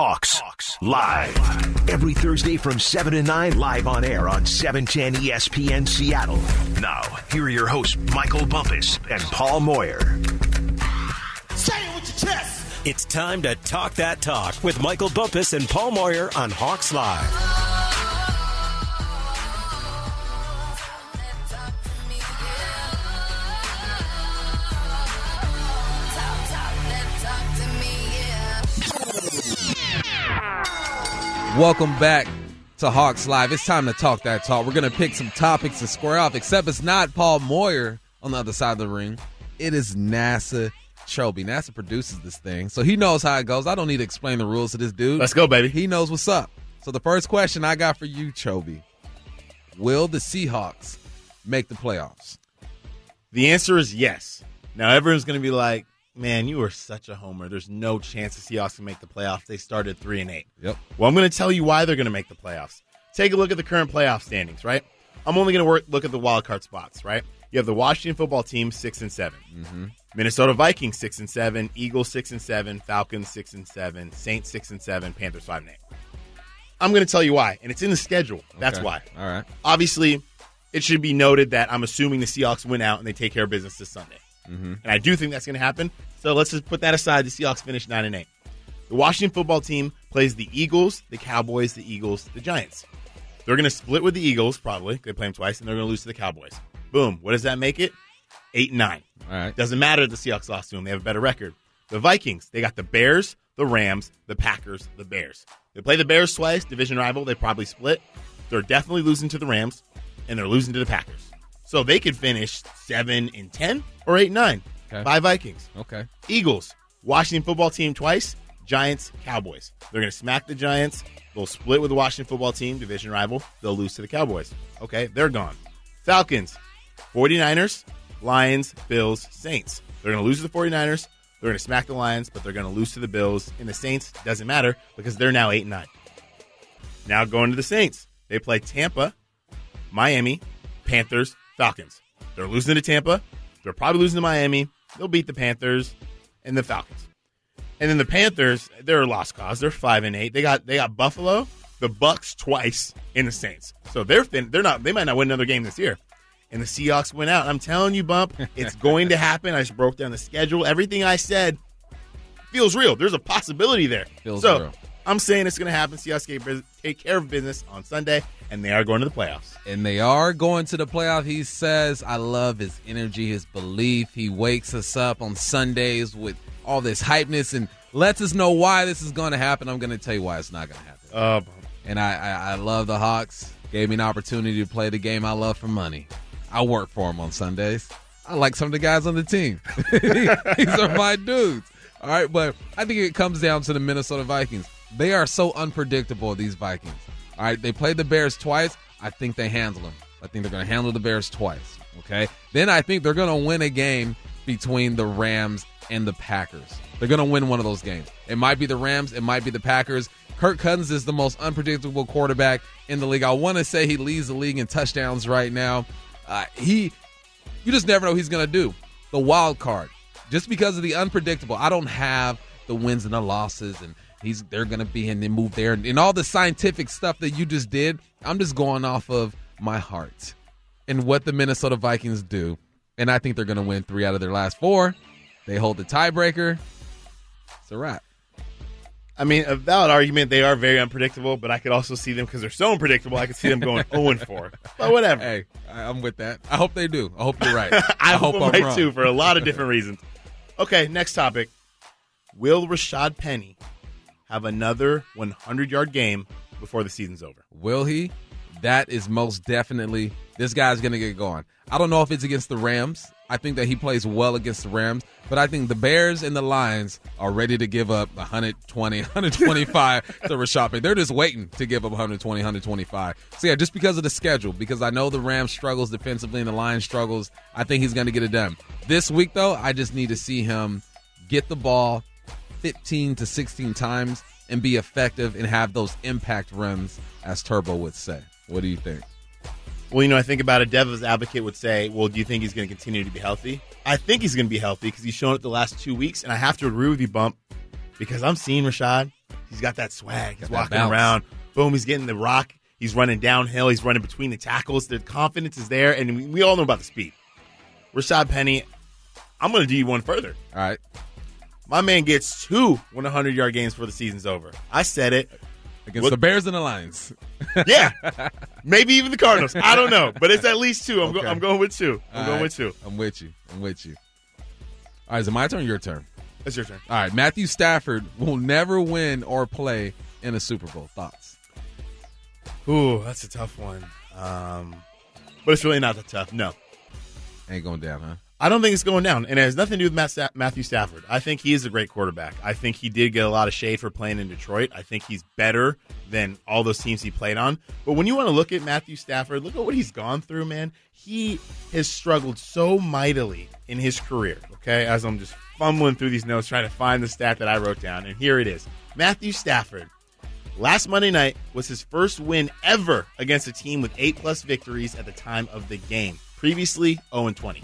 Hawks, Hawks live. Every Thursday from 7 to 9, live on air on 710 ESPN Seattle. Now, here are your hosts, Michael Bumpus and Paul Moyer. Say it with your chest. It's time to talk that talk with Michael Bumpus and Paul Moyer on Hawks Live. Welcome back to Hawks Live. It's time to talk that talk. We're going to pick some topics to square off, except it's not Paul Moyer on the other side of the ring. It is Nasser Kyobe. Nasser produces this thing, so he knows how it goes. I don't need to explain the rules to this dude. Let's go, baby. He knows what's up. So the first question I got for you, Kyobe, will the Seahawks make the playoffs? The answer is yes. Now everyone's going to be like, man, you are such a homer. There's no chance the Seahawks can make the playoffs. They started three and eight. Yep. Well, I'm going to tell you why they're going to make the playoffs. Take a look at the current playoff standings, right? I'm only going to work look at the wild card spots, right? You have the Washington football team six and 7 Mm-hmm. Minnesota Vikings six and seven, Eagles six and seven, Falcons six and seven, Saints six and seven, Panthers five and eight. I'm going to tell you why, and it's in the schedule. That's Okay. why. All right. Obviously, it should be noted that I'm assuming the Seahawks win out and they take care of business this Sunday. Mm-hmm. And I do think that's going to happen. So let's just put that aside. The Seahawks finish 9 and 8. The Washington football team plays the Eagles, the Cowboys, the Eagles, the Giants. They're going to split with the Eagles, probably. They play them twice, and they're going to lose to the Cowboys. Boom. What does that make it? 8 and 9. All right. Doesn't matter if the Seahawks lost to them. They have a better record. The Vikings, they got the Bears, the Rams, the Packers, the Bears. They play the Bears twice, division rival. They probably split. They're definitely losing to the Rams, and they're losing to the Packers. So they could finish 7 and 10 or 8 and 9. Okay. By Vikings. Okay. Eagles, Washington football team twice, Giants, Cowboys. They're going to smack the Giants. They'll split with the Washington football team, division rival. They'll lose to the Cowboys. Okay, they're gone. Falcons, 49ers, Lions, Bills, Saints. They're going to lose to the 49ers. They're going to smack the Lions, but they're going to lose to the Bills. And the Saints doesn't matter because they're now 8 and 9. Now going to the Saints. They play Tampa, Miami, Panthers, Falcons. They're losing to Tampa. They're probably losing to Miami. They'll beat the Panthers and the Falcons. And then the Panthers, they're a lost cause. They're five and eight. They got they got Buffalo, the Bucks twice, and the Saints. So they're fin- they're not they might not win another game this year. And the Seahawks went out. I'm telling you, Bump, it's going to happen. I just broke down the schedule. Everything I said feels real. There's a possibility there. Feels so real. I'm saying it's going to happen. Bus- take care of business on Sunday, and they are going to the playoffs. and they are going to the playoff. He says, I love his energy, his belief. He wakes us up on Sundays with all this hypeness and lets us know why this is going to happen. I'm going to tell you why it's not going to happen. Uh, And I, I, I love the Hawks. Gave me an opportunity to play the game I love for money. I work for them on Sundays. I like some of the guys on the team. These are my dudes. All right, but I think it comes down to the Minnesota Vikings. They are so unpredictable, these Vikings. All right, they played the Bears twice. I think they handle them. I think they're going to handle the Bears twice. Okay. Then I think they're going to win a game between the Rams and the Packers. They're going to win one of those games. It might be the Rams. It might be the Packers. Kirk Cousins is the most unpredictable quarterback in the league. I want to say he leads the league in touchdowns right now. Uh, he, you just never know he's going to do. The wild card, just because of the unpredictable. I don't have the wins and the losses, and he's they're going to be and then move there, and, all the scientific stuff that you just did. I'm just going off of my heart and what the Minnesota Vikings do, and I think they're going to win three out of their last four. They hold the tiebreaker. It's a wrap. I mean, a valid argument. They are very unpredictable, but I could also see them because they're so unpredictable. I could see them going 0 and 4. But whatever. Hey, I- I'm with that. I hope they do. I hope you're right. I, hope, I'm right wrong. too for a lot of different reasons. Okay, next topic. Will Rashad Penny have another 100 yard game before the season's over? Will he? That is most definitely. This guy's going to get going. I don't know if it's against the Rams. I think that he plays well against the Rams, but I think the Bears and the Lions are ready to give up 120, 125 to Rashad. They're just waiting to give up 120, 125. So yeah, just because of the schedule, because I know the Rams struggles defensively and the Lions struggles, I think he's going to get it done. This week though, I just need to see him get the ball 15 to 16 times and be effective and have those impact runs, as Turbo would say. What do you think? Well, you know, I think about a Devil's advocate would say, well, do you think he's going to continue to be healthy? I think he's going to be healthy because he's shown it the last two weeks. And I have to agree with you, Bump, because I'm seeing Rashad. He's got that swag. He's walking bounce. around. Boom, he's getting the rock. He's running downhill. He's running between the tackles. The confidence is there, and we, we all know about the speed. Rashad Penny, I'm going to do you one further. All right. My man gets two 100 yard games before the season's over. I said it. Against the Bears and the Lions. Yeah, maybe even the Cardinals. I don't know, but it's at least two. I'm, go- I'm going with two. I'm All going right. with two. I'm with you. I'm with you. All right, is it my turn or your turn? That's your turn. All right, Matthew Stafford will never win or play in a Super Bowl. Thoughts? Ooh, that's a tough one. Um, but it's really not that tough. No, Ain't going down, huh? I don't think it's going down, and it has nothing to do with Matthew Stafford. I think he is a great quarterback. I think he did get a lot of shade for playing in Detroit. I think he's better than all those teams he played on. But when you want to look at Matthew Stafford, look at what he's gone through, man. He has struggled so mightily in his career. Okay, as I'm just fumbling through these notes trying to find the stat that I wrote down, and here it is: Matthew Stafford. Last Monday night was his first win ever against a team with eight plus victories at the time of the game. Previously, 0 20.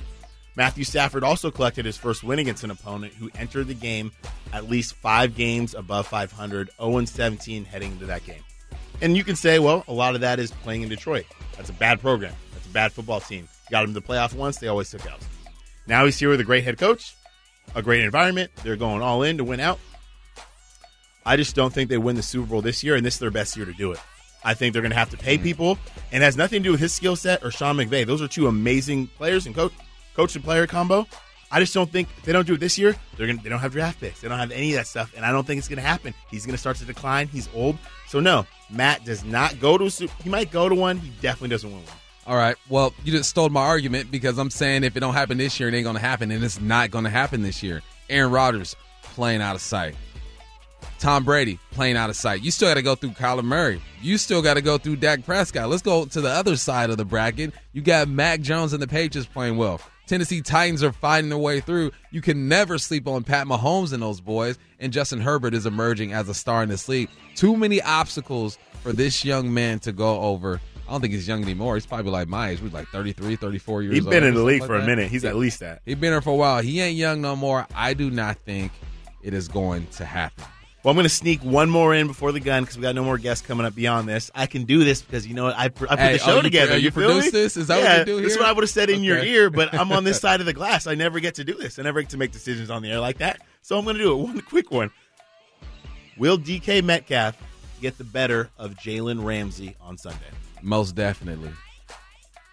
Matthew Stafford also collected his first win against an opponent who entered the game at least five games above 500, 0 17 heading into that game. And you can say, well, a lot of that is playing in Detroit. That's a bad program. That's a bad football team. Got him to the playoff once, they always took out. Now he's here with a great head coach, a great environment. They're going all in to win out. I just don't think they win the Super Bowl this year, and this is their best year to do it. I think they're going to have to pay mm-hmm. people, and it has nothing to do with his skill set or Sean McVay. Those are two amazing players and coach, coach and player combo. I just don't think they don't do it this year. They're gonna they don't have draft picks. They don't have any of that stuff, and I don't think it's to happen. He's to start to decline. He's old, so no. Matt does not go to a Super. He might go to one. He definitely doesn't win one. All right. Well, you just stole my argument because I'm saying if it don't happen this year, it ain't to happen, and it's not to happen this year. Aaron Rodgers playing out of sight. Tom Brady playing out of sight. You still got to go through Kyler Murray. You still got to go through Dak Prescott. Let's go to the other side of the bracket. You got Mac Jones and the Patriots playing well. Tennessee Titans are finding their way through. You can never sleep on Pat Mahomes and those boys. And Justin Herbert is emerging as a star in this league. Too many obstacles for this young man to go over. I don't think he's young anymore. He's probably like my age. He's like 33, 34 years He's been in the league like for a minute. He's Yeah. at least that. He's been here for a while. He ain't young no more. I do not think it is going to happen. Well, I'm going to sneak one more in before the gun because we got no more guests coming up beyond this. I can do this because you know what? I, pr- I put Hey, the oh, show oh, you- together. oh, you you feel produced this? Is that what you do Here? This is what I would have said in your ear, but I'm on this side of the glass. I never get to do this. I never get to make decisions on the air like that. So I'm going to do it. One quick one. Will DK Metcalf get the better of Jalen Ramsey on Sunday? Most definitely.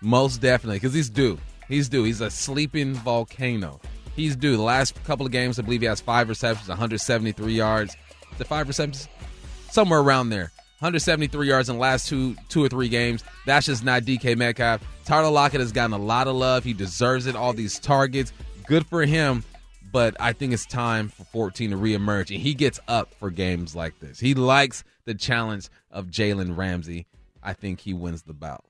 Most definitely. Because he's due. He's due. He's a sleeping volcano. He's due. The last couple of games, I believe he has five receptions, 173 yards. It five receptions? Somewhere around there. 173 yards in the last two two or three games. That's just not DK Metcalf. Tyler Lockett has gotten a lot of love. He deserves it. All these targets. Good for him. But I think it's time for 14 to reemerge. And he gets up for games like this. He likes the challenge of Jalen Ramsey. I think he wins the bout.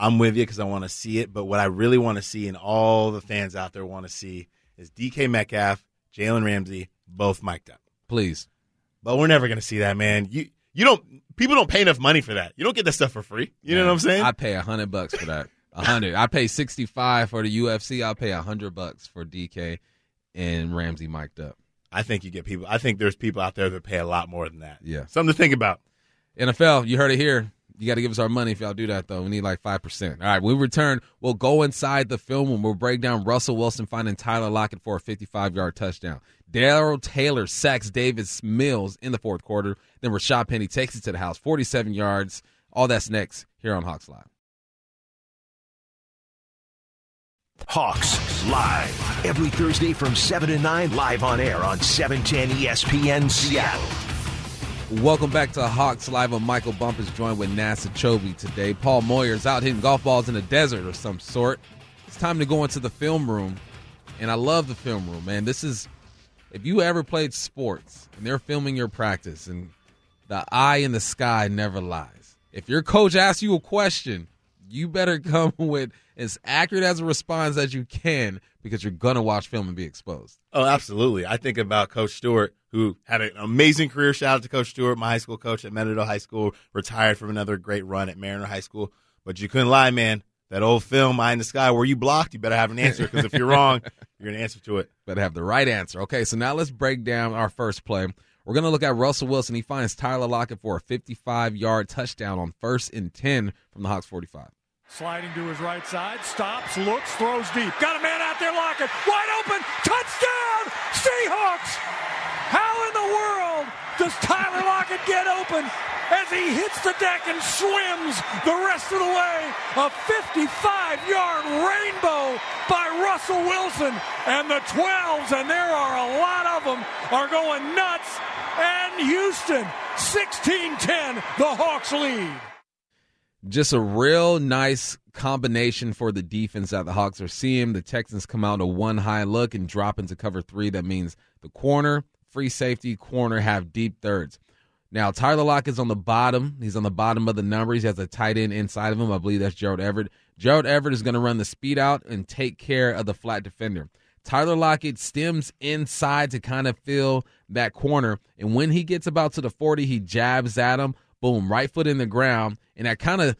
I'm with you because I want to see it. But what I really want to see, and all the fans out there want to see, is DK Metcalf, Jalen Ramsey, both mic'd up. Please. But we're never going to see that, man. You you don't. People don't pay enough money for that. You don't get that stuff for free. You know what I'm saying? I pay a hundred bucks for that. A hundred. I pay sixty five for the UFC. I'll pay a hundred bucks for DK and Ramsey mic'd up. I think you get people. I think there's people out there that pay a lot more than that. Yeah. something to think about. NFL, you heard it here. You got to give us our money if y'all do that, though. We need like 5%. All right, when we return, we'll go inside the film and we'll break down Russell Wilson finding Tyler Lockett for a 55 yard touchdown. Darrell Taylor sacks Davis Mills in the fourth quarter. Then Rashad Penny takes it to the house, 47 yards. All that's next here on Hawks Live. Hawks live every Thursday from 7 to 9 live on air on E 710 ESPN Seattle. Welcome back to Hawks Live. Michael Bumpus, joined with Nasser Kyobe today. Paul Moyer's out hitting golf balls in a desert of some sort. It's time to go into the film room, and I love the film room, man. This is if you ever played sports and they're filming your practice, and the eye in the sky never lies. If your coach asks you a question, you better come with as accurate as a response as you can because you're gonna watch film and be exposed. Oh, absolutely. I think about Coach Stewart, who had an amazing career. Shout out to Coach Stewart, my high school coach at Menado High School, retired from another great run at Mariner High School. But you couldn't lie, man. That old film, Eye in the Sky, where you blocked, you better have an answer because if you're wrong, you're going to answer to it. but have the right answer. Okay, so now let's break down our first play. We're going to look at Russell Wilson. He finds Tyler Lockett for a 55 yard touchdown on first and 10 from the Hawks 45. Sliding to his right side, stops, looks, throws deep. Got a man out there, Lockett, wide open, touchdown, Seahawks! How in the world does Tyler Lockett get open as he hits the deck and swims the rest of the way? A 55 yard rainbow by Russell Wilson. And the 12s, and there are a lot of them, are going nuts. And Houston, 16 10, the Hawks lead just a real nice combination for the defense that the Hawks are seeing. The Texans come out a one high look and drop into cover three. That means the corner, free safety, corner have deep thirds. Now, Tyler Lockett is on the bottom. He's on the bottom of the numbers. He has a tight end inside of him. I believe that's Gerald Everett. Gerald Everett is going to run the speed out and take care of the flat defender. Tyler Lockett stems inside to kind of fill that corner. And when he gets about to the 40, he jabs at him. Boom, right foot in the ground. And that kind of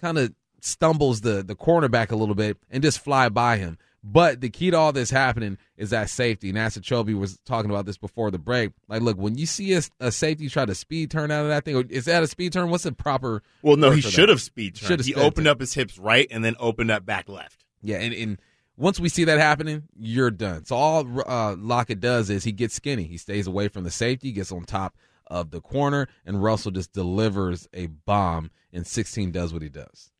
kind of stumbles the, the cornerback a little bit and just fly by him. But the key to all this happening is that safety. Nasser Kyobe was talking about this before the break. Like, look, when you see a, a, safety try to speed turn out of that thing, is that a speed turn? What's the proper? Well, no, he should have speed turned. He opened it. up his hips right and then opened up back left. Yeah, and, and once we see that happening, you're done. So all uh, Lockett does is he gets skinny. He stays away from the safety, gets on top of the corner, and Russell just delivers a bomb, and 16 does what he does.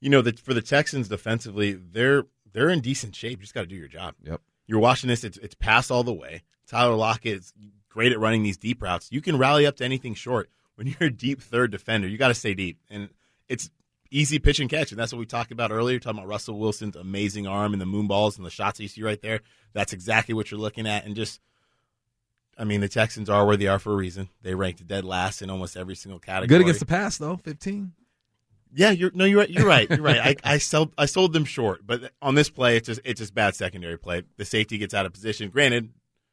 You know, that for the Texans defensively, they're they're in decent shape. You just got to do your job. Yep. You're watching this; it's it's pass all the way. Tyler Lockett is great at running these deep routes. You can rally up to anything short. When you're a deep third defender, you got to stay deep, and it's easy pitch and catch. And that's what we talked about earlier, talking about Russell Wilson's amazing arm and the moon balls and the shots that you see right there. That's exactly what you're looking at, and just. I mean, the Texans are where they are for a reason. They ranked dead last in almost every single category. Good against the pass, though, 15. Yeah, you're no, you're right. You're right. You're right. I, I sold I sold them short, but on this play, it's just it's just bad secondary play. The safety gets out of position. Granted,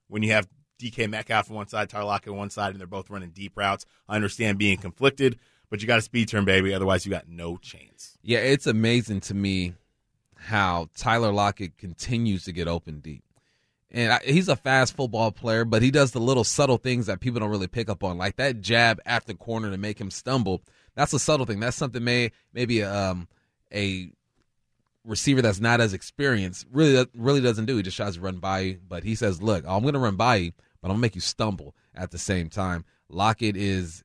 when you have DK Metcalf on one side, Tyler Lockett on one side, and they're both running deep routes, I understand being conflicted, but you got a speed turn, baby. Otherwise, you got no chance. Yeah, it's amazing to me how Tyler Lockett continues to get open deep. And I, he's a fast football player, but he does the little subtle things that people don't really pick up on, like that jab at the corner to make him stumble. That's a subtle thing. That's something may maybe um, a receiver that's not as experienced really really doesn't do. He just tries to run by you, but he says, "Look, I'm going to run by you, but I'm going to make you stumble at the same time." Lockett is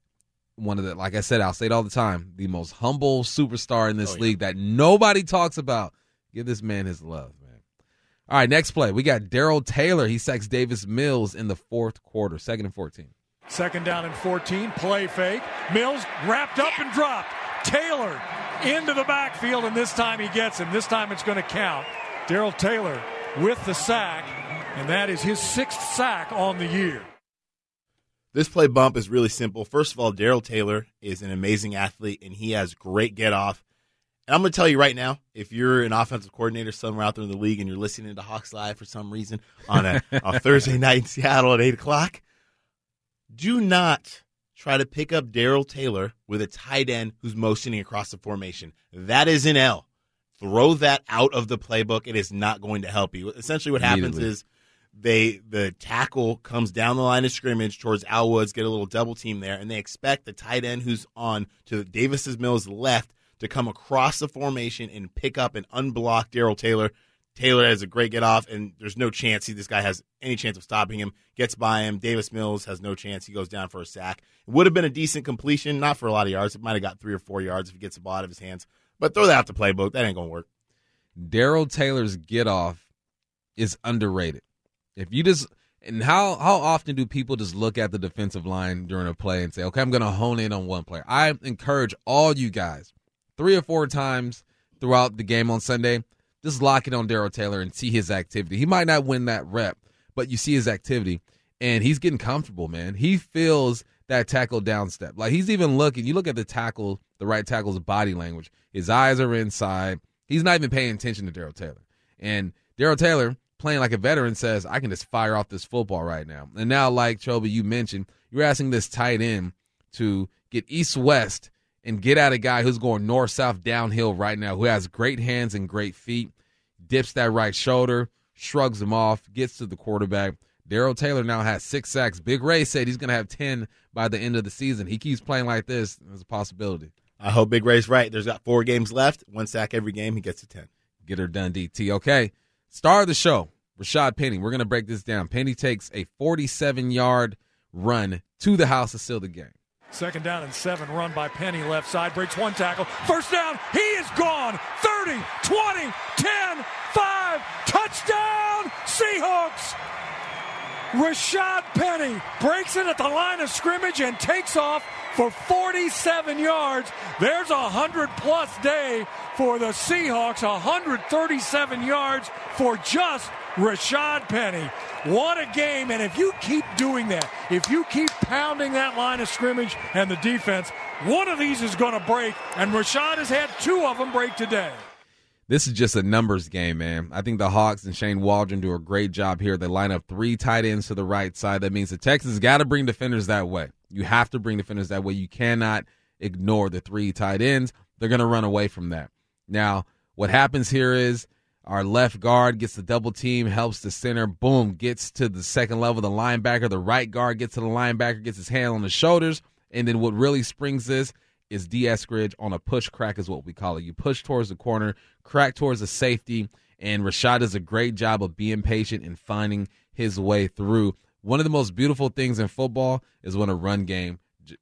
one of the, like I said, I'll say it all the time, the most humble superstar in this Oh, yeah. league that nobody talks about. Give this man his love. All right, next play. We got Darrell Taylor. He sacks Davis Mills in the fourth quarter, second and 14. Second down and 14, play fake. Mills wrapped up and dropped. Taylor into the backfield, and this time he gets him. This time it's going to count. Darrell Taylor with the sack, and that is his sixth sack on the year. This play bump is really simple. First of all, Darrell Taylor is an amazing athlete, and he has great get off. And I'm going to tell you right now, if you're an offensive coordinator somewhere out there in the league and you're listening to Hawks Live for some reason on a, a Thursday night in Seattle at 8 o'clock, do not try to pick up Darrell Taylor with a tight end who's motioning across the formation. That is an L. Throw that out of the playbook. It is not going to help you. Essentially, what happens is they the tackle comes down the line of scrimmage towards Al Woods, get a little double team there, and they expect the tight end who's on to Davis's Mills left to come across the formation and pick up and unblock Darrell Taylor. Taylor has a great get off, and there's no chance he, this guy has any chance of stopping him. Gets by him. Davis Mills has no chance. He goes down for a sack. It would have been a decent completion, not for a lot of yards. It might have got three or four yards if he gets the ball out of his hands. But throw that out the playbook. That ain't gonna work. Darrell Taylor's get off is underrated. If you just and how how often do people just look at the defensive line during a play and say, "Okay, I'm going to hone in on one player." I encourage all you guys three or four times throughout the game on Sunday, just lock it on Darrell Taylor and see his activity. He might not win that rep, but you see his activity and he's getting comfortable, man. He feels that tackle down step. Like he's even looking, you look at the tackle, the right tackle's body language. His eyes are inside. He's not even paying attention to Darrell Taylor. And Darrell Taylor, playing like a veteran, says, I can just fire off this football right now. And now, like Kyobe, you mentioned, you're asking this tight end to get east west and get at a guy who's going north south downhill right now, who has great hands and great feet, dips that right shoulder, shrugs him off, gets to the quarterback. Darrell Taylor now has six sacks. Big Ray said he's going to have 10 by the end of the season. He keeps playing like this. There's a possibility. I hope Big Ray's right. There's got four games left. One sack every game. He gets to 10. Get her done, DT. Okay. Star of the show, Rashad Penny. We're going to break this down. Penny takes a 47 yard run to the house to seal the game. Second down and seven, run by Penny left side, breaks one tackle. First down, he is gone. 30, 20, 10, 5, touchdown, Seahawks. Rashad Penny breaks in at the line of scrimmage and takes off for 47 yards. There's a 100 plus day for the Seahawks, 137 yards for just Rashad Penny. What a game. And if you keep doing that, if you keep pounding that line of scrimmage and the defense, one of these is going to break. And Rashad has had two of them break today. This is just a numbers game, man. I think the Hawks and Shane Waldron do a great job here. They line up three tight ends to the right side. That means the Texans got to bring defenders that way. You have to bring defenders that way. You cannot ignore the three tight ends. They're going to run away from that. Now, what happens here is our left guard gets the double team, helps the center, boom, gets to the second level, the linebacker. The right guard gets to the linebacker, gets his hand on the shoulders. And then what really springs this is Dee Eskridge on a push crack, is what we call it. You push towards the corner, crack towards the safety, and Rashad does a great job of being patient and finding his way through. One of the most beautiful things in football is when a run game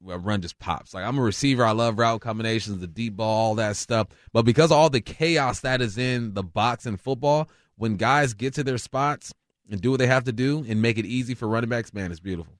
a run just pops. Like I'm a receiver, I love route combinations, the deep ball, all that stuff. But because all the chaos that is in the box in football, when guys get to their spots and do what they have to do and make it easy for running backs, man, it's beautiful.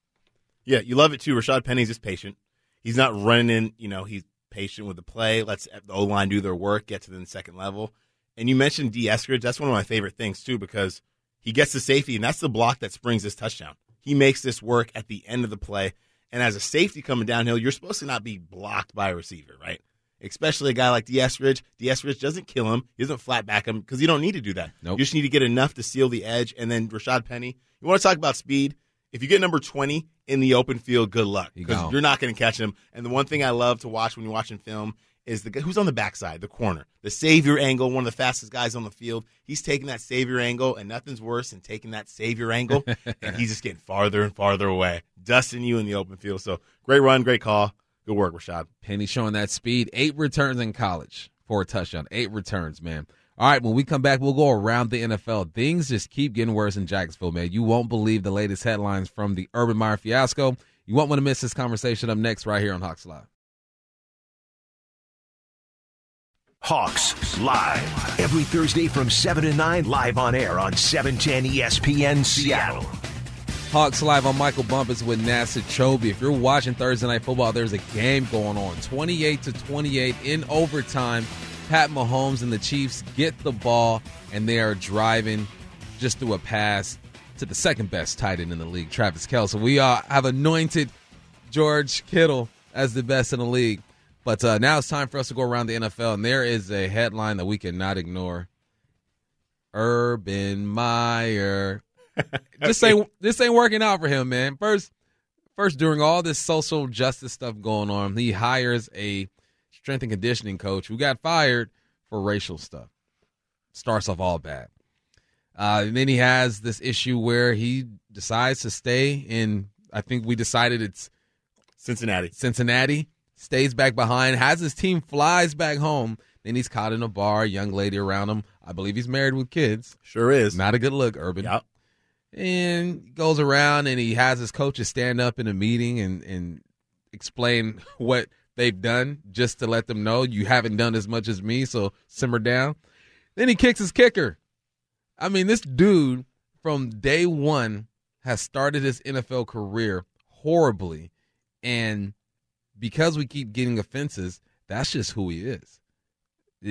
Yeah, you love it too. Rashad Penny's just patient. He's not running in, you know, he's patient with the play, lets the O line do their work, get to the second level. And you mentioned Dee Eskridge. That's one of my favorite things too, because he gets the safety, and that's the block that springs this touchdown. He makes this work at the end of the play. And as a safety coming downhill, you're supposed to not be blocked by a receiver, right? Especially a guy like Dee Eskridge. Dee Eskridge doesn't kill him. He doesn't flat back him because you don't need to do that. Nope. You just need to get enough to seal the edge. And then Rashad Penny, you want to talk about speed? If you get number 20 in the open field, good luck because gone. you're not going to catch him. And the one thing I love to watch when you're watching film is the guy who's on the backside, the corner, the savior angle, one of the fastest guys on the field. He's taking that savior angle, and nothing's worse than taking that savior angle, and he's just getting farther and farther away, dusting you in the open field. So great run, great call. Good work, Rashad. Penny showing that speed. Eight returns in college for a touchdown. Eight returns, man. All right, when we come back, we'll go around the NFL. Things just keep getting worse in Jacksonville, man. You won't believe the latest headlines from the Urban Meyer fiasco. You won't want to miss this conversation up next right here on Hawks Live. Hawks Live. Every Thursday from 7 to 9, live on air on E 710 ESPN Seattle. Hawks Live on Michael Bumpus with Nasser Kyobe. If you're watching Thursday Night Football, there's a game going on. 28 to 28 in overtime. Pat Mahomes and the Chiefs get the ball, and they are driving just through a pass to the second best tight end in the league, Travis Kelce. We uh, have anointed George Kittle as the best in the league. But uh, now it's time for us to go around the NFL, and there is a headline that we cannot ignore. Urban Meyer. this ain't this ain't working out for him, man. First, first during all this social justice stuff going on, he hires a strength and conditioning coach who got fired for racial stuff. Starts off all bad. Uh, and then he has this issue where he decides to stay in. I think we decided it's Cincinnati. Cincinnati. Stays back behind, has his team, flies back home. Then he's caught in a bar, young lady around him. I believe he's married with kids. Sure is. Not a good look, Urban Yep. and goes around and he has his coaches stand up in a meeting and, and explain what they've done just to let them know you haven't done as much as me, so simmer down. Then he kicks his kicker. I mean, this dude from day one has started his NFL career horribly, and because we keep getting offenses, that's just who he is.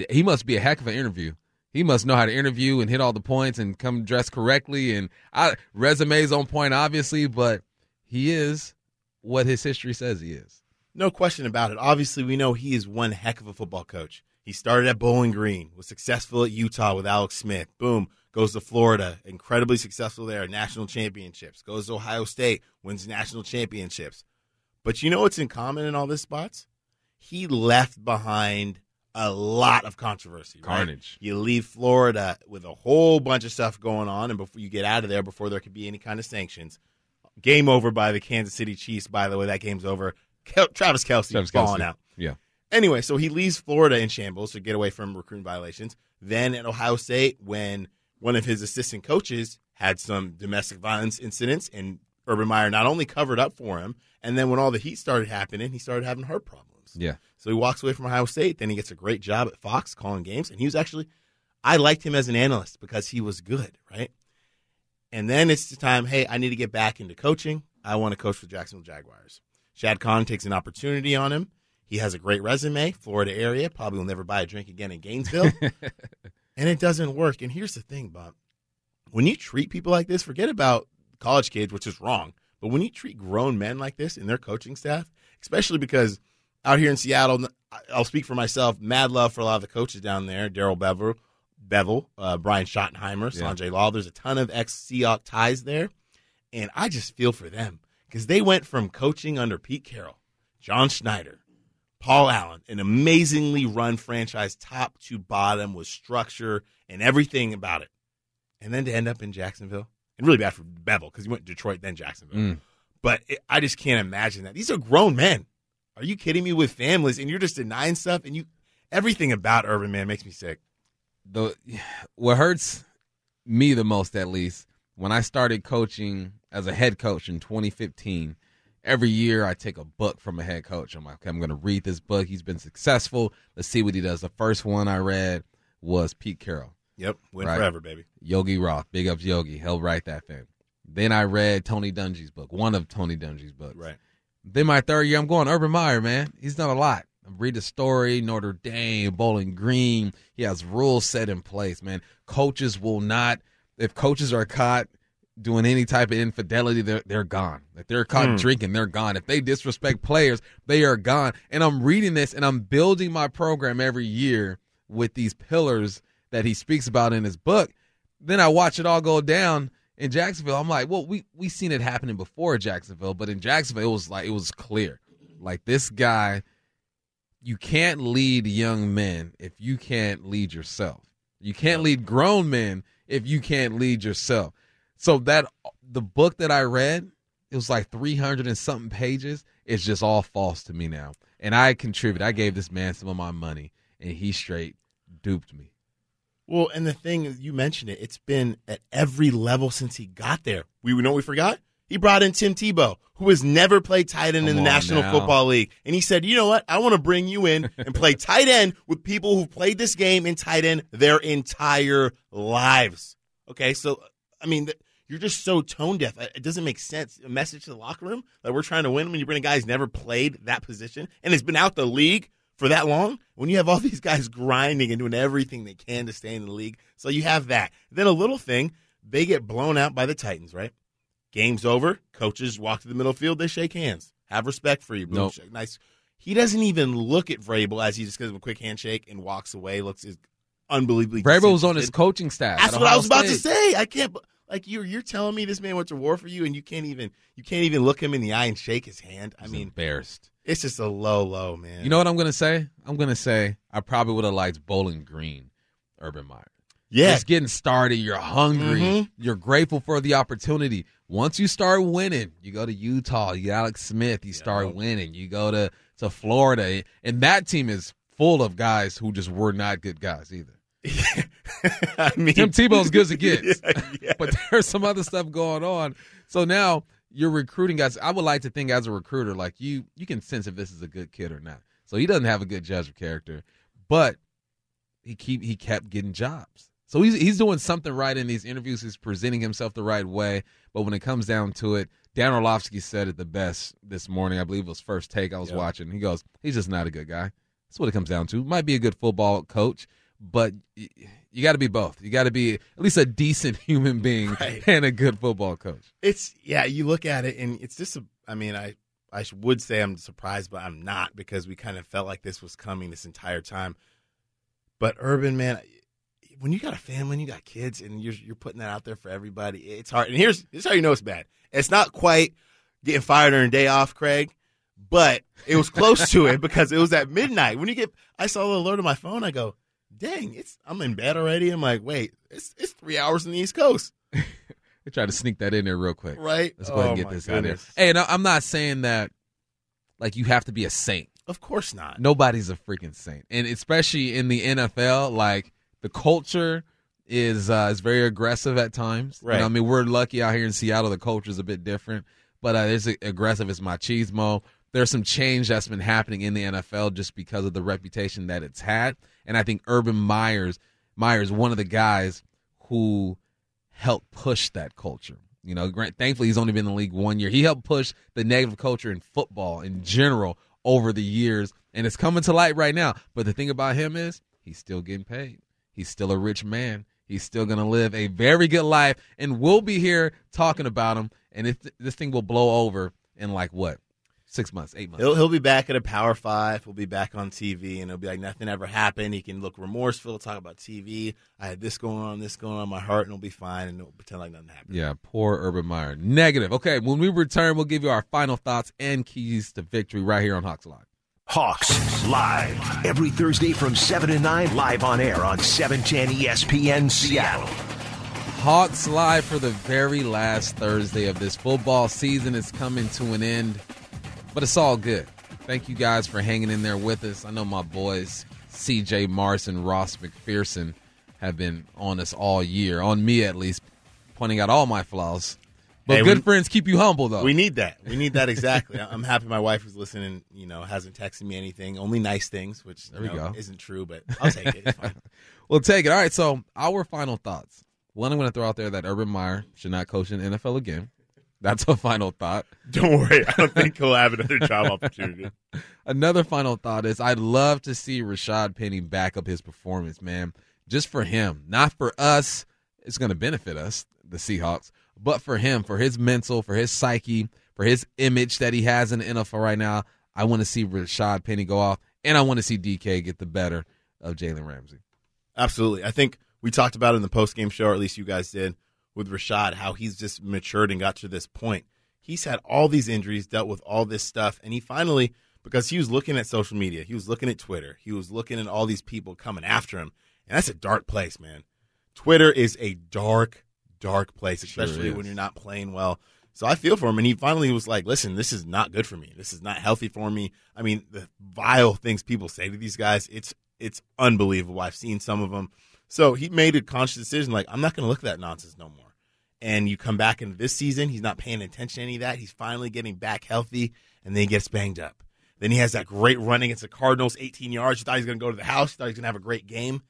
He must be a heck of an interview. He must know how to interview and hit all the points and come dressed correctly. And I, resumes on point, obviously, but he is what his history says he is. No question about it. Obviously, we know he is one heck of a football coach. He started at Bowling Green, was successful at Utah with Alex Smith. Boom, goes to Florida, incredibly successful there, national championships. Goes to Ohio State, wins national championships. But you know what's in common in all these spots? He left behind a lot of controversy. right? Carnage. You leave Florida with a whole bunch of stuff going on, and before you get out of there, before there could be any kind of sanctions, game over by the Kansas City Chiefs. By the way, that game's over. Kel- Travis Kelce Travis falling Kelce. out. Yeah. Anyway, so he leaves Florida in shambles to get away from recruiting violations. Then at Ohio State, when one of his assistant coaches had some domestic violence incidents, and Urban Meyer not only covered up for him, and then when all the heat started happening, he started having heart problems. Yeah. So he walks away from Ohio State. Then he gets a great job at Fox calling games, and he was actually, I liked him as an analyst because he was good, right? And then it's the time, hey, I need to get back into coaching. I want to coach for the Jacksonville Jaguars. Shad Khan takes an opportunity on him. He has a great resume, Florida area. Probably will never buy a drink again in Gainesville. and it doesn't work. And here's the thing, Bob. When you treat people like this, forget about college kids, which is wrong. But when you treat grown men like this and their coaching staff, especially because out here in Seattle, I'll speak for myself. Mad love for a lot of the coaches down there. Darrell Bevell, Bevell, uh, Brian Schottenheimer, Yeah. Sanjay Lal. There's a ton of ex Seahawk ties there, and I just feel for them because they went from coaching under Pete Carroll, John Schneider, Paul Allen, an amazingly run franchise, top to bottom, with structure and everything about it, and then to end up in Jacksonville, and really bad for Bevell because he went to Detroit then Jacksonville. Mm. But it, I just can't imagine that. These are grown men. Are you kidding me? With families, and you're just denying stuff, and you everything about Urban Man makes me sick. the what hurts me the most at least when I started coaching as a head coach in 2015 every year I take a book from a head coach I'm like okay, I'm going to read this book he's been successful let's see what he does the first one I read was Pete Carroll Yep, win Right. forever, baby. Yogi Roth big ups Yogi he'll write that thing then I read Tony Dungy's book one of Tony Dungy's books Right. then my third year, I'm going Urban Meyer, man. He's done a lot. I Read the story, Notre Dame, Bowling Green. He has rules set in place, man. Coaches will not, if coaches are caught doing any type of infidelity, they're, they're gone. If they're caught hmm. drinking, they're gone. If they disrespect players, they are gone. And I'm reading this and I'm building my program every year with these pillars that he speaks about in his book. Then I watch it all go down in Jacksonville. I'm like, well, we we seen it happening before Jacksonville, but in Jacksonville, it was like it was clear, like this guy. You can't lead young men if you can't lead yourself. You can't lead grown men if you can't lead yourself. So that the book that I read, it was like 300 and something pages. It's just all false to me now. And I contribute. I gave this man some of my money, and he straight duped me. Well, and the thing is, you mentioned it. It's been at every level since he got there. We know we forgot. He brought in Tim Tebow, who has never played tight end in the National now. Football League, and he said, "You know what? I want to bring you in and play tight end with people who've played this game in tight end their entire lives." Okay, so I mean, th- you're just so tone deaf. It it doesn't make sense. A message to the locker room that we're trying to win when you bring a guy who's never played that position and has been out the league for that long. When you have all these guys grinding and doing everything they can to stay in the league, so you have that. Then a little thing, they get blown out by the Titans, right? Game's over. Coaches walk to the middle field. They shake hands. Have respect for you. Boom, Nope. shake. Nice. He doesn't even look at Vrabel as he just gives him a quick handshake and walks away. Looks unbelievably. Vrabel was on his coaching staff. That's at what I was about to say. I can't. Like you're you're telling me this man went to war for you, and you can't even you can't even look him in the eye and shake his hand. I He's mean, embarrassed. it's just a low low man. You know what I'm gonna say? I'm gonna say I probably would have liked Bowling Green, Urban Meyer. yeah, Just getting started, you're hungry, Mhm. you're grateful for the opportunity. Once you start winning, you go to Utah, you get Alex Smith, you start winning. You go to to Florida, and that team is full of guys who just were not good guys either. I mean, Tim Tebow's good as it gets. Yeah, yeah. but there's some other stuff going on. So now you're recruiting guys. I would like to think as a recruiter, like you, you can sense if this is a good kid or not. So he doesn't have a good judge of character, but he keep he kept getting jobs. So he's he's doing something right in these interviews. He's presenting himself the right way. But when it comes down to it, Dan Orlovsky said it the best this morning. I believe it was first take I was Yep. watching. He goes, he's just not a good guy. That's what it comes down to. Might be a good football coach, but you got to be both. You got to be at least a decent human being Right. and a good football coach. It's yeah, you look at it and it's just a, I mean, I I would say I'm surprised, but I'm not because we kind of felt like this was coming this entire time. But Urban, man, when you got a family and you got kids and you're you're putting that out there for everybody, it's hard. And here's here's how you know it's bad. It's not quite getting fired on a day off, Craig, but it was close to it because it was at midnight. When you get, I saw the alert on my phone. I go, dang, it's I'm in bed already. I'm like, wait, it's it's three hours in the East Coast, They try to sneak that in there real quick. right? Let's go ahead and Oh, get my this out there. goodness. Hey, no, I'm not saying that like you have to be a saint. Of course not. Nobody's a freaking saint, and especially in the NFL, like the culture is uh, is very aggressive at times. You know, Right. I mean, we're lucky out here in Seattle. The culture is a bit different, but uh, it's aggressive. It's machismo. There's some change that's been happening in the NFL just because of the reputation that it's had, and I think Urban Myers Myers one of the guys who helped push that culture. You know, grant, thankfully he's only been in the league one year. He helped push the negative culture in football in general over the years, and it's coming to light right now. But the thing about him is he's still getting paid. He's still a rich man. He's still going to live a very good life, and we'll be here talking about him. And it, this thing will blow over in like what, six months, eight months. He'll he'll be back at a Power Five. He'll be back on TV, and he'll be like nothing ever happened. He can look remorseful, talk about TV. I had this going on, this going on in my heart, and it'll be fine, and he'll pretend like nothing happened. Yeah, poor Urban Meyer. Negative. Okay, when we return, we'll give you our final thoughts and keys to victory right here on Hawks Live. Hawks Live. Every Thursday from 7 to 9, live on air on E 710 ESPN Seattle. Hawks live for the very last Thursday of this football season is coming to an end, but it's all good. Thank you guys for hanging in there with us. I know my boys, CJ Mars and Ross McPherson, have been on us all year, on me at least, pointing out all my flaws. But Hey, good we- friends keep you humble, though. We need that. We need that exactly. I'm happy my wife is listening. You know, hasn't texted me anything, only nice things, which There we know, go. isn't true, but I'll take it. We'll take it. All right, so our final thoughts. One, I'm going to throw out there that Urban Meyer should not coach in the NFL again. That's a final thought. Don't worry. I don't think he'll have another job opportunity. Another final thought is I'd love to see Rashad Penny back up his performance, man. Just for him, not for us. It's going to benefit us, the Seahawks, but for him, for his mental, for his psyche, for his image that he has in the NFL right now. I want to see Rashad Penny go off, and I want to see DK get the better of Jalen Ramsey. Absolutely. I think we talked about it in the post game show, or at least you guys did, with Rashad, how he's just matured and got to this point. He's had all these injuries, dealt with all this stuff, and he finally, because he was looking at social media, he was looking at Twitter, he was looking at all these people coming after him, and that's a dark place, man. Twitter is a dark, dark place, especially is. when you're not playing well. So I feel for him, and he finally was like, "Listen, this is not good for me. This is not healthy for me." I mean, the vile things people say to these guys, it's it's unbelievable. I've seen some of them. So he made a conscious decision, like, I'm not going to look at that nonsense no more. And you come back into this season, he's not paying attention to any of that. He's finally getting back healthy, and then he gets banged up. Then he has that great run against the Cardinals, 18 yards. You thought he was going to go to the house. You thought he was going to have a great game.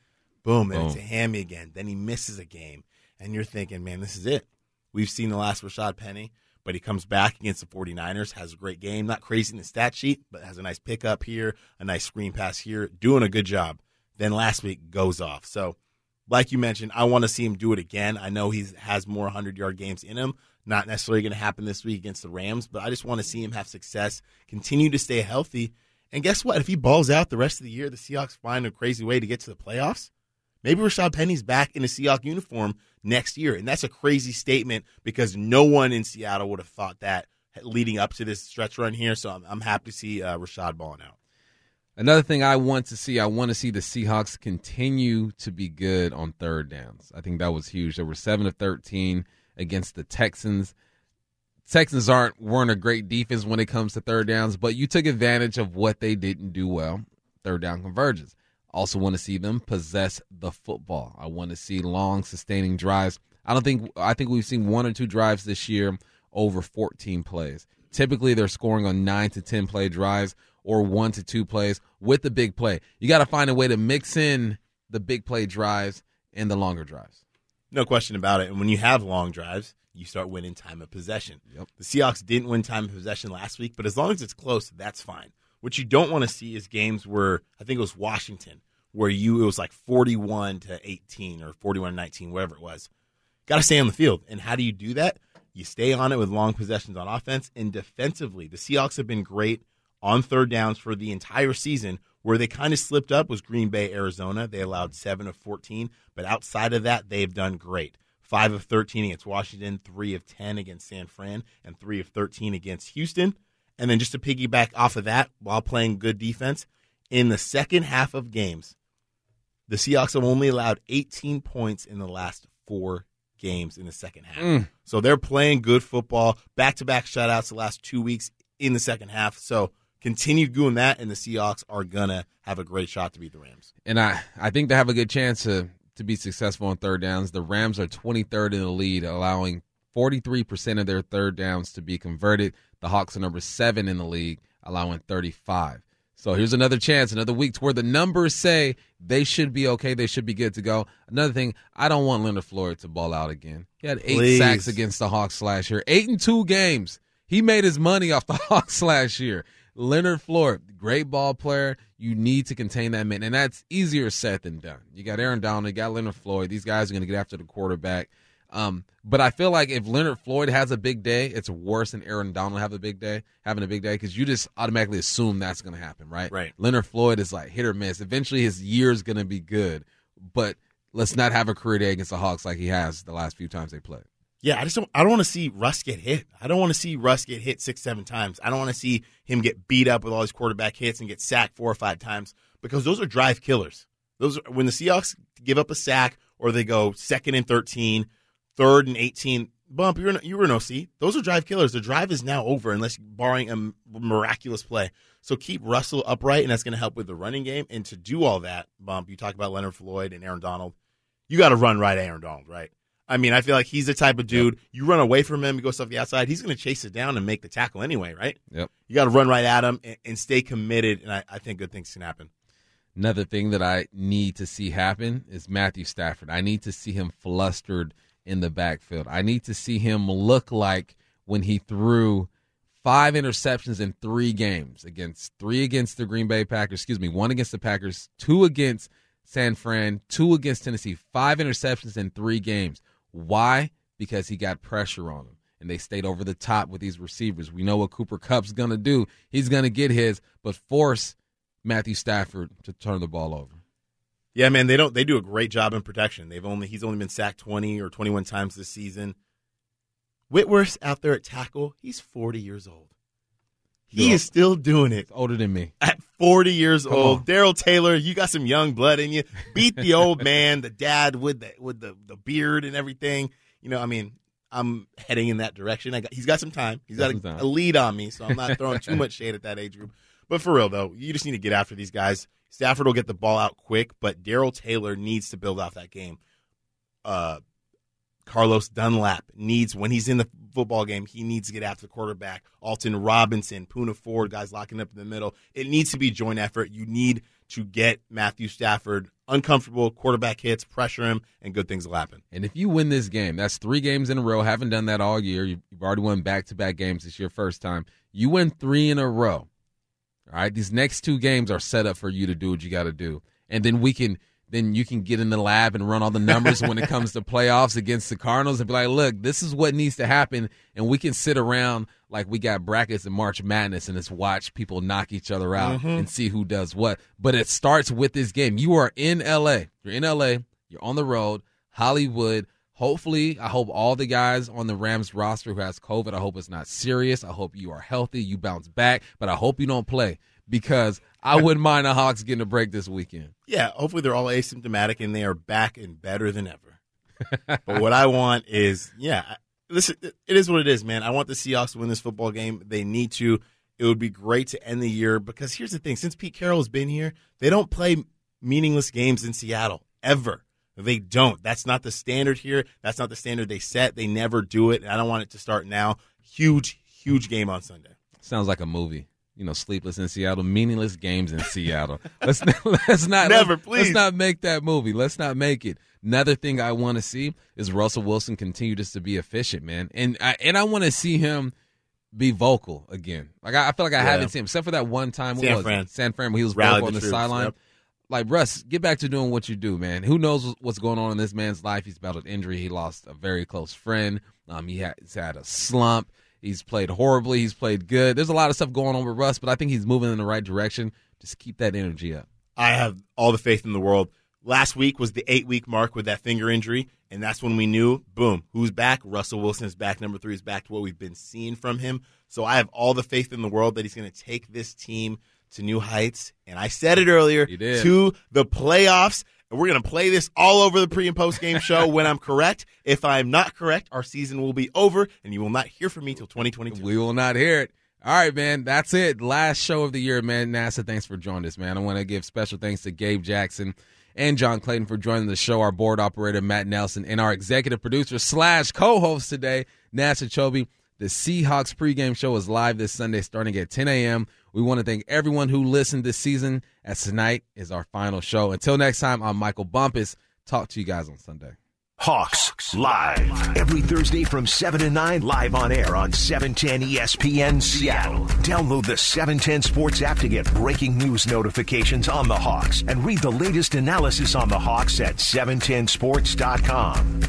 Boom, then it's a hammy again. Then he misses a game. And you're thinking, man, this is it. We've seen the last Rashad Penny, but he comes back against the 49ers, has a great game. Not crazy in the stat sheet, but has a nice pickup here, a nice screen pass here, doing a good job. Then last week goes off. So, like you mentioned, I want to see him do it again. I know he has more 100 yard games in him. Not necessarily going to happen this week against the Rams, but I just want to see him have success, continue to stay healthy. And guess what? If he balls out the rest of the year, the Seahawks find a crazy way to get to the playoffs. Maybe Rashad Penny's back in a Seahawk uniform next year. And that's a crazy statement because no one in Seattle would have thought that leading up to this stretch run here. So I'm, I'm happy to see uh, Rashad balling out. Another thing I want to see, I want to see the Seahawks continue to be good on third downs. I think that was huge. They were seven of thirteen against the Texans. Texans aren't weren't a great defense when it comes to third downs, but you took advantage of what they didn't do well. Third down convergence. Also want to see them possess the football. I want to see long sustaining drives. I don't think I think we've seen one or two drives this year over 14 plays. Typically they're scoring on 9 to 10 play drives or 1 to 2 plays with the big play. You got to find a way to mix in the big play drives and the longer drives. No question about it. And when you have long drives, you start winning time of possession. Yep. The Seahawks didn't win time of possession last week, but as long as it's close, that's fine. What you don't want to see is games where I think it was Washington, where you it was like forty-one to eighteen or forty-one to nineteen, whatever it was. Got to stay on the field, and how do you do that? You stay on it with long possessions on offense and defensively. The Seahawks have been great on third downs for the entire season. Where they kind of slipped up was Green Bay, Arizona. They allowed seven of fourteen, but outside of that, they've done great. Five of thirteen against Washington, three of ten against San Fran, and three of thirteen against Houston. And then just to piggyback off of that, while playing good defense, in the second half of games, the Seahawks have only allowed 18 points in the last four games in the second half. Mm. So they're playing good football, back to back shutouts the last two weeks in the second half. So continue doing that, and the Seahawks are gonna have a great shot to beat the Rams. and I, I think they have a good chance to to be successful on third downs. The Rams are 23rd in the lead, allowing 43% of their third downs to be converted. The Hawks are number seven in the league, allowing 35. So here's another chance, another week to where the numbers say they should be okay, they should be good to go. Another thing, I don't want Leonard Floyd to ball out again. He had eight Please. sacks against the Hawks last year, eight and two games. He made his money off the Hawks last year. Leonard Floyd, great ball player. You need to contain that man, and that's easier said than done. You got Aaron Donald, you got Leonard Floyd. These guys are going to get after the quarterback. Um, but I feel like if Leonard Floyd has a big day, it's worse than Aaron Donald have a big day, having a big day, because you just automatically assume that's going to happen, right? Right. Leonard Floyd is like hit or miss. Eventually, his year is going to be good, but let's not have a career day against the Hawks like he has the last few times they played. Yeah, I just don't. I don't want to see Russ get hit. I don't want to see Russ get hit six, seven times. I don't want to see him get beat up with all his quarterback hits and get sacked four or five times because those are drive killers. Those are, when the Seahawks give up a sack or they go second and 13, third and eighteen. Bump, you're in, you were an OC. Those are drive killers. The drive is now over unless barring a miraculous play. So keep Russell upright, and that's going to help with the running game. And to do all that, Bump, you talk about Leonard Floyd and Aaron Donald. You got to run right Aaron Donald, right? I mean, I feel like he's the type of dude. You run away from him, you go stuff the outside. He's going to chase it down and make the tackle anyway, right? Yep. You got to run right at him and, and stay committed, and I, I think good things can happen. Another thing that I need to see happen is Matthew Stafford. I need to see him flustered in the backfield. I need to see him look like when he threw five interceptions in three games against three against the Green Bay Packers, excuse me, one against the Packers, two against San Fran, two against Tennessee, five interceptions in three games. Why? Because he got pressure on him. And they stayed over the top with these receivers. We know what Cooper Kupp's going to do. He's going to get his, but force Matthew Stafford to turn the ball over. Yeah, man, they don't. They do a great job in protection. They've only he's only been sacked twenty or twenty one times this season. Whitworth's out there at tackle. He's forty years old. He is still doing it Older than me. at 40 years Come old. Darrell Taylor, you got some young blood in you. Beat the old man, the dad with the with the, the beard and everything. You know, I mean, I'm heading in that direction. I got he's got some time. He's got Got a, a lead on me, so I'm not throwing too much shade at that age group. But for real though, you just need to get after these guys. Stafford will get the ball out quick, but Darrell Taylor needs to build off that game. Uh Carlos Dunlap needs when he's in the football game, he needs to get after the quarterback. Alton Robinson, Poona Ford, guys locking up in the middle. It needs to be joint effort. You need to get Matthew Stafford uncomfortable quarterback hits, pressure him, and good things will happen. And if you win this game, that's three games in a row. Haven't done that all year. You've you've already won back to back games It's your first time. You win three in a row. All right. These next two games are set up for you to do what you got to do. And then we can, then you can get in the lab and run all the numbers when it comes to playoffs against the Cardinals and be like, look, this is what needs to happen. And we can sit around like we got brackets and March Madness and just watch people knock each other out mm-hmm. and see who does what. But it starts with this game. You are in LA. You're in LA. You're on the road. Hollywood. Hopefully, I hope all the guys on the Rams roster who has COVID, I hope it's not serious. I hope you are healthy, you bounce back, but I hope you don't play because I wouldn't mind the Hawks getting a break this weekend. Yeah, hopefully they're all asymptomatic and they are back and better than ever. but what I want is, yeah, listen, it it is what it is, man. I want the Seahawks to win this football game. They need to. It would be great to end the year because here's the thing: since Pete Carroll has been here, they don't play meaningless games in Seattle ever. They don't. That's not the standard here. That's not the standard they set. They never do it. And I don't want it to start now. Huge, huge game on Sunday. Sounds like a movie. You know, sleepless in Seattle, meaningless games in Seattle. Let's let's not Never, let's, please. Let's not make that movie. Let's not make it. Another thing I want to see is Russell Wilson continue just to be efficient, man, and I, and I want to see him be vocal again. Like I, I feel like I Yeah. haven't seen him except for that one time. San was? Fran. San Fran, when he was Rallied vocal on the the sideline. yep. Like Russ, get back to doing what you do, man. Who knows what's going on in this man's life? He's battled injury. He lost a very close friend. Um, he had, he's had a slump. He's played horribly. He's played good. There's a lot of stuff going on with Russ, but I think he's moving in the right direction. Just keep that energy up. I have all the faith in the world. Last week was the eight week mark with that finger injury, and that's when we knew, boom, who's back? Russell Wilson is back. Number three is back to what we've been seeing from him. So I have all the faith in the world that he's going to take this team to new heights. And I said it earlier to the playoffs. We're going to play this all over the pre and post game show when I'm correct. If I'm not correct, our season will be over and you will not hear from me till 2022. We will not hear it. All right, man. That's it. Last show of the year, man. Nasser, thanks for joining us, man. I want to give special thanks to Gabe Jackson and John Clayton for joining the show, our board operator, Matt Nelson, and our executive producer slash co-host today, Nasser Kyobe. The Seahawks pregame show is live this Sunday starting at 10 a.m. We want to thank everyone who listened this season, as tonight is our final show. Until next time, I'm Michael Bumpus. Talk to you guys on Sunday. Hawks live every Thursday from 7 to 9 live on air on E 710 ESPN Seattle. Download the 710 Sports app to get breaking news notifications on the Hawks and read the latest analysis on the Hawks at 710sports.com.